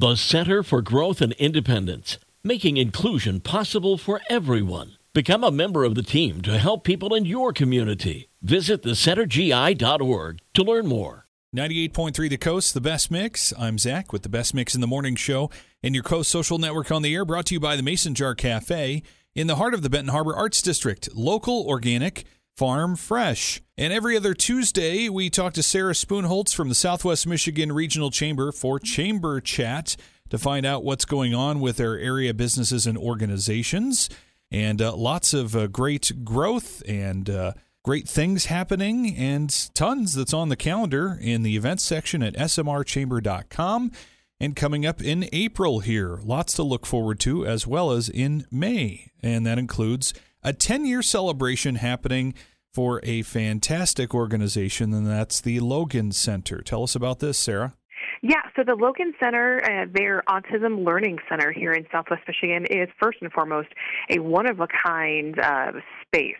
The Center for Growth and Independence, making inclusion possible for everyone. Become a member of the team to help people in your community. Visit thecentergi.org to learn more. 98.3 The Coast, the best mix. I'm Zack with the best mix in the morning show and your Coast Social Network on the air, brought to you by the Mason Jar Cafe in the heart of the Benton Harbor Arts District. Local, organic, farm fresh. And every other Tuesday, we talk to Sarah Spoonholtz from the Southwest Michigan Regional Chamber for Chamber Chat to find out what's going on with their area businesses and organizations. And uh, lots of uh, great growth and uh, great things happening, and tons that's on the calendar in the events section at smrchamber.com. And coming up in April here, lots to look forward to, as well as in May. And that includes a 10 year celebration happening for a fantastic organization, and that's the Logan Center. Tell us about this, Sarah. Yeah, so the Logan Center, uh, their Autism Learning Center here in Southwest Michigan, is first and foremost a one of a kind uh, space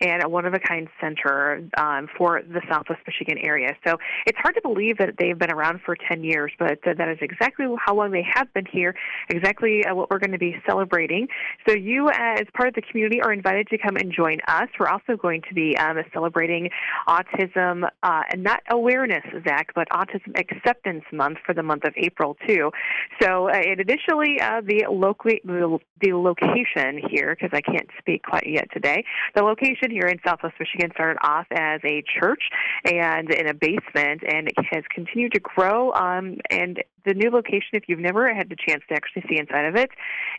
and a one of a kind center um, for the Southwest Michigan area. So it's hard to believe that they've been around for 10 years, but uh, that is exactly how long they have been here, exactly uh, what we're going to be celebrating. So you, as part of the community, are invited to come and join us. We're also going to be um, celebrating autism, uh, and not awareness, Zack, but autism acceptance month for the month of April too. So, uh, additionally, uh, the the location here, because I can't speak quite yet today, the location here in Southwest Michigan started off as a church and in a basement, and it has continued to grow. Um, and the new location, if you've never had the chance to actually see inside of it,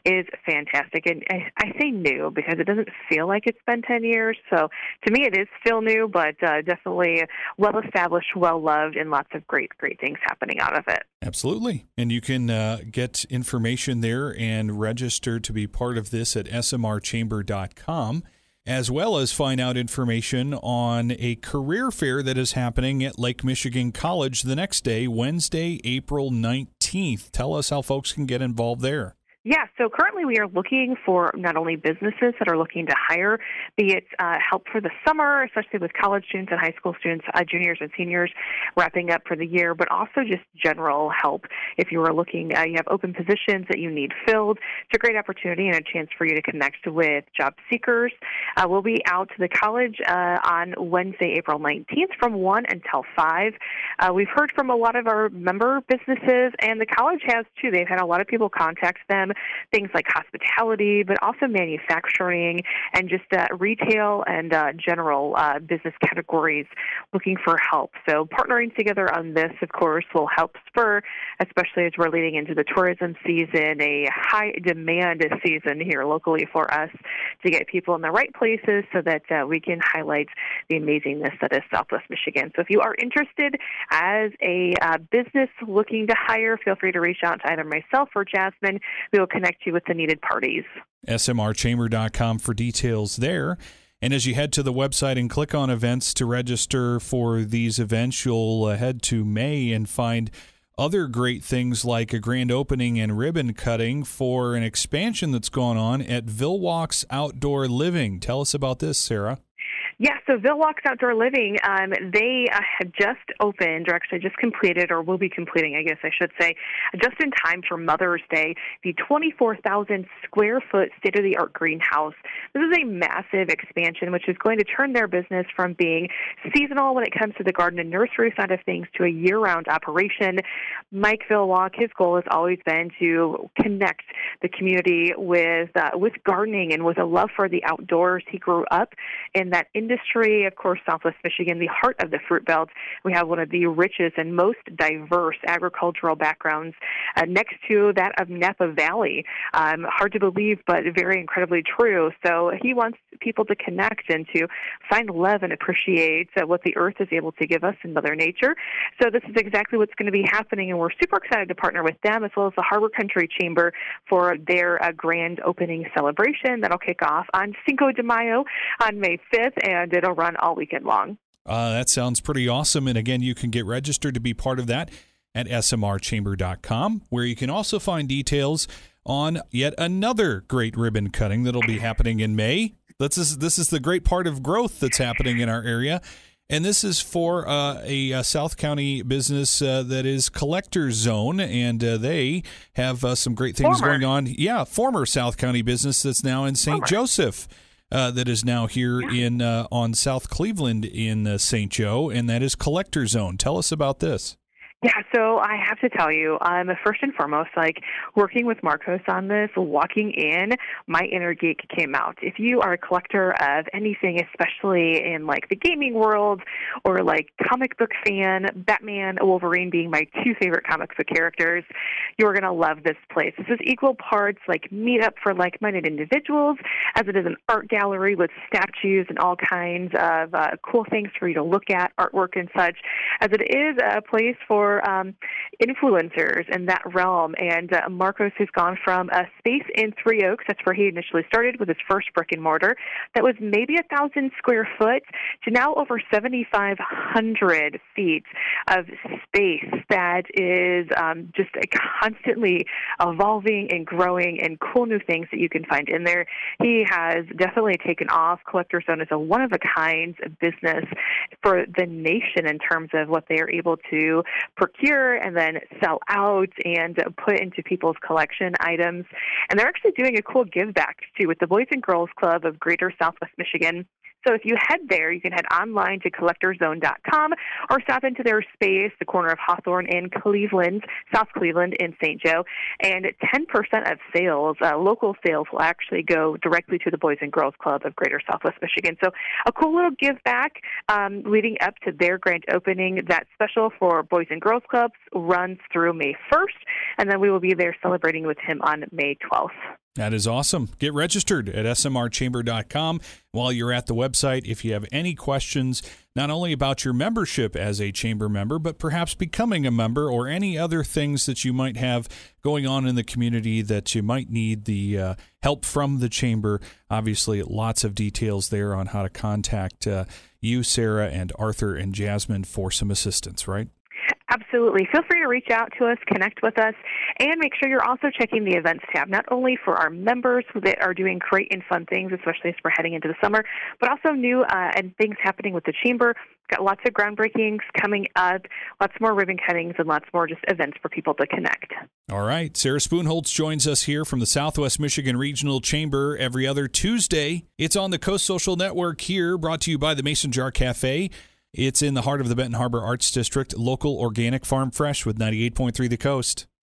is fantastic. And I, I say new because it doesn't feel like it's been 10 years. So to me, it is still new, but uh, definitely well established, well loved, and lots of great, great things happening out of it. Absolutely. And you can uh, get information there and register to be part of this at smrchamber.com as well as find out information on a career fair that is happening at Lake Michigan College the next day, Wednesday, April 19th. Tell us how folks can get involved there. Yeah, so currently we are looking for not only businesses that are looking to hire, be it uh, help for the summer, especially with college students and high school students, uh, juniors and seniors wrapping up for the year, but also just general help. If you are looking, uh, you have open positions that you need filled, it's a great opportunity and a chance for you to connect with job seekers. Uh, we'll be out to the college uh, on Wednesday, April 19th from 1 until 5. Uh, we've heard from a lot of our member businesses, and the college has too. They've had a lot of people contact them things like hospitality, but also manufacturing and just uh, retail and uh, general uh, business categories looking for help. So partnering together on this, of course, will help spur, especially as we're leading into the tourism season, a high demand season here locally for us to get people in the right places so that uh, we can highlight the amazingness that is Southwest Michigan. So if you are interested as a uh, business looking to hire, feel free to reach out to either myself or Jasmine. We will connect you with the needed parties. SMRchamber.com for details there. And as you head to the website and click on events to register for these events, you'll uh, head to May and find other great things like a grand opening and ribbon cutting for an expansion that's going on at Vilwalks Outdoor Living. Tell us about this, Sarah. Yeah, so Vilwalks Outdoor Living, um, they uh, have just opened, or actually just completed, or will be completing, I guess I should say, just in time for Mother's Day, the 24,000 square foot state of the art greenhouse. This is a massive expansion, which is going to turn their business from being seasonal when it comes to the garden and nursery side of things to a year round operation. Mike Vilwalk, his goal has always been to connect the community with, uh, with gardening and with a love for the outdoors. He grew up in that industry industry, of course, Southwest Michigan, the heart of the fruit belt, we have one of the richest and most diverse agricultural backgrounds uh, next to that of Napa Valley. Um, hard to believe, but very incredibly true. So he wants people to connect and to find love and appreciate uh, what the earth is able to give us in Mother Nature. So this is exactly what's going to be happening, and we're super excited to partner with them as well as the Harbor Country Chamber for their uh, grand opening celebration that'll kick off on Cinco de Mayo on May 5th. And and it'll run all weekend long. Uh, that sounds pretty awesome. And again, you can get registered to be part of that at smrchamber.com, where you can also find details on yet another great ribbon cutting that'll be happening in May. This is, this is the great part of growth that's happening in our area And this is for uh, a, a, South County business uh, that is Collector Zone, and uh, they have uh, some great things former. going on. Yeah, former South County business that's now in St. Joseph. Uh, that is now here in uh, on South Cleveland in St. Joe, and that is Collector Zone. Tell us about this. Yeah, so I have to tell you, um, first and foremost, like working with Marcos on this, walking in, my inner geek came out. If you are a collector of anything, especially in like the gaming world or like comic book fan, Batman, Wolverine being my two favorite comic book characters, you're gonna love this place. This is equal parts like meetup for like-minded individuals, as it is an art gallery with statues and all kinds of uh, cool things for you to look at, artwork and such, as it is a place for um, influencers in that realm. And uh, Marcos has gone from a space in Three Oaks, that's where he initially started with his first brick and mortar, that was maybe a thousand square foot, to now over 7,500 feet of space that is um, just constantly evolving and growing and cool new things that you can find in there. He has definitely taken off. Collector Zone is a one of a kind business for the nation in terms of what they are able to procure and then sell out and put into people's collection items. And they're actually doing a cool give back too with the Boys and Girls Club of Greater Southwest Michigan. So if you head there, you can head online to collectorzone.com or stop into their space, the corner of Hawthorne and Cleveland, South Cleveland in St. Joe. And 10% of sales, uh, local sales, will actually go directly to the Boys and Girls Club of Greater Southwest Michigan. So a cool little give back um, leading up to their grand opening. That special for Boys and Girls Clubs runs through May 1st, and then we will be there celebrating with him on May 12th. That is awesome. Get registered at smrchamber.com while you're at the website. If you have any questions, not only about your membership as a chamber member, but perhaps becoming a member or any other things that you might have going on in the community that you might need the uh, help from the chamber. Obviously, lots of details there on how to contact uh, you, Sarah, and Arthur and Jasmine for some assistance, right? Absolutely. Feel free to reach out to us, connect with us, and make sure you're also checking the events tab, not only for our members that are doing great and fun things, especially as we're heading into the summer, but also new uh, and things happening with the Chamber. Got lots of groundbreakings coming up, lots more ribbon cuttings, and lots more just events for people to connect. All right. Sarah Spoonholtz joins us here from the Southwest Michigan Regional Chamber every other Tuesday. It's on the Coast Social Network here, brought to you by the Mason Jar Cafe. It's in the heart of the Benton Harbor Arts District, local organic farm fresh with 98.3 The Coast.